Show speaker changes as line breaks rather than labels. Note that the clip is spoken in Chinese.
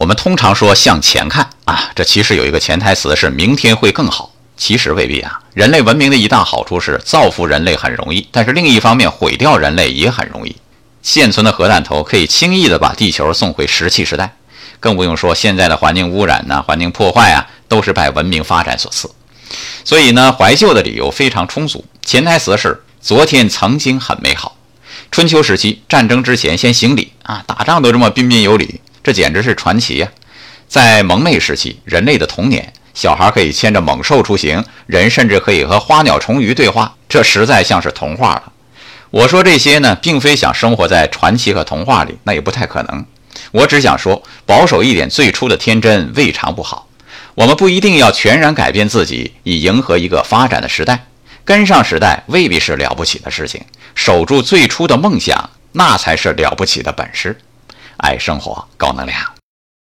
我们通常说向前看啊，这其实有一个潜台词是明天会更好。其实未必啊。人类文明的一大好处是造福人类很容易，但是另一方面毁掉人类也很容易。现存的核弹头可以轻易的把地球送回石器时代，更不用说现在的环境污染呐、环境破坏啊，都是拜文明发展所赐。所以呢，怀旧的理由非常充足。潜台词是昨天曾经很美好。春秋时期战争之前先行礼啊，打仗都这么彬彬有礼，这简直是传奇呀！在蒙昧时期，人类的童年，小孩可以牵着猛兽出行，人甚至可以和花鸟虫鱼对话，这实在像是童话了。我说这些呢，并非想生活在传奇和童话里，那也不太可能。我只想说，保守一点最初的天真，未尝不好。我们不一定要全然改变自己，以迎合一个发展的时代。跟上时代未必是了不起的事情，守住最初的梦想，那才是了不起的本事。爱生活，高能量。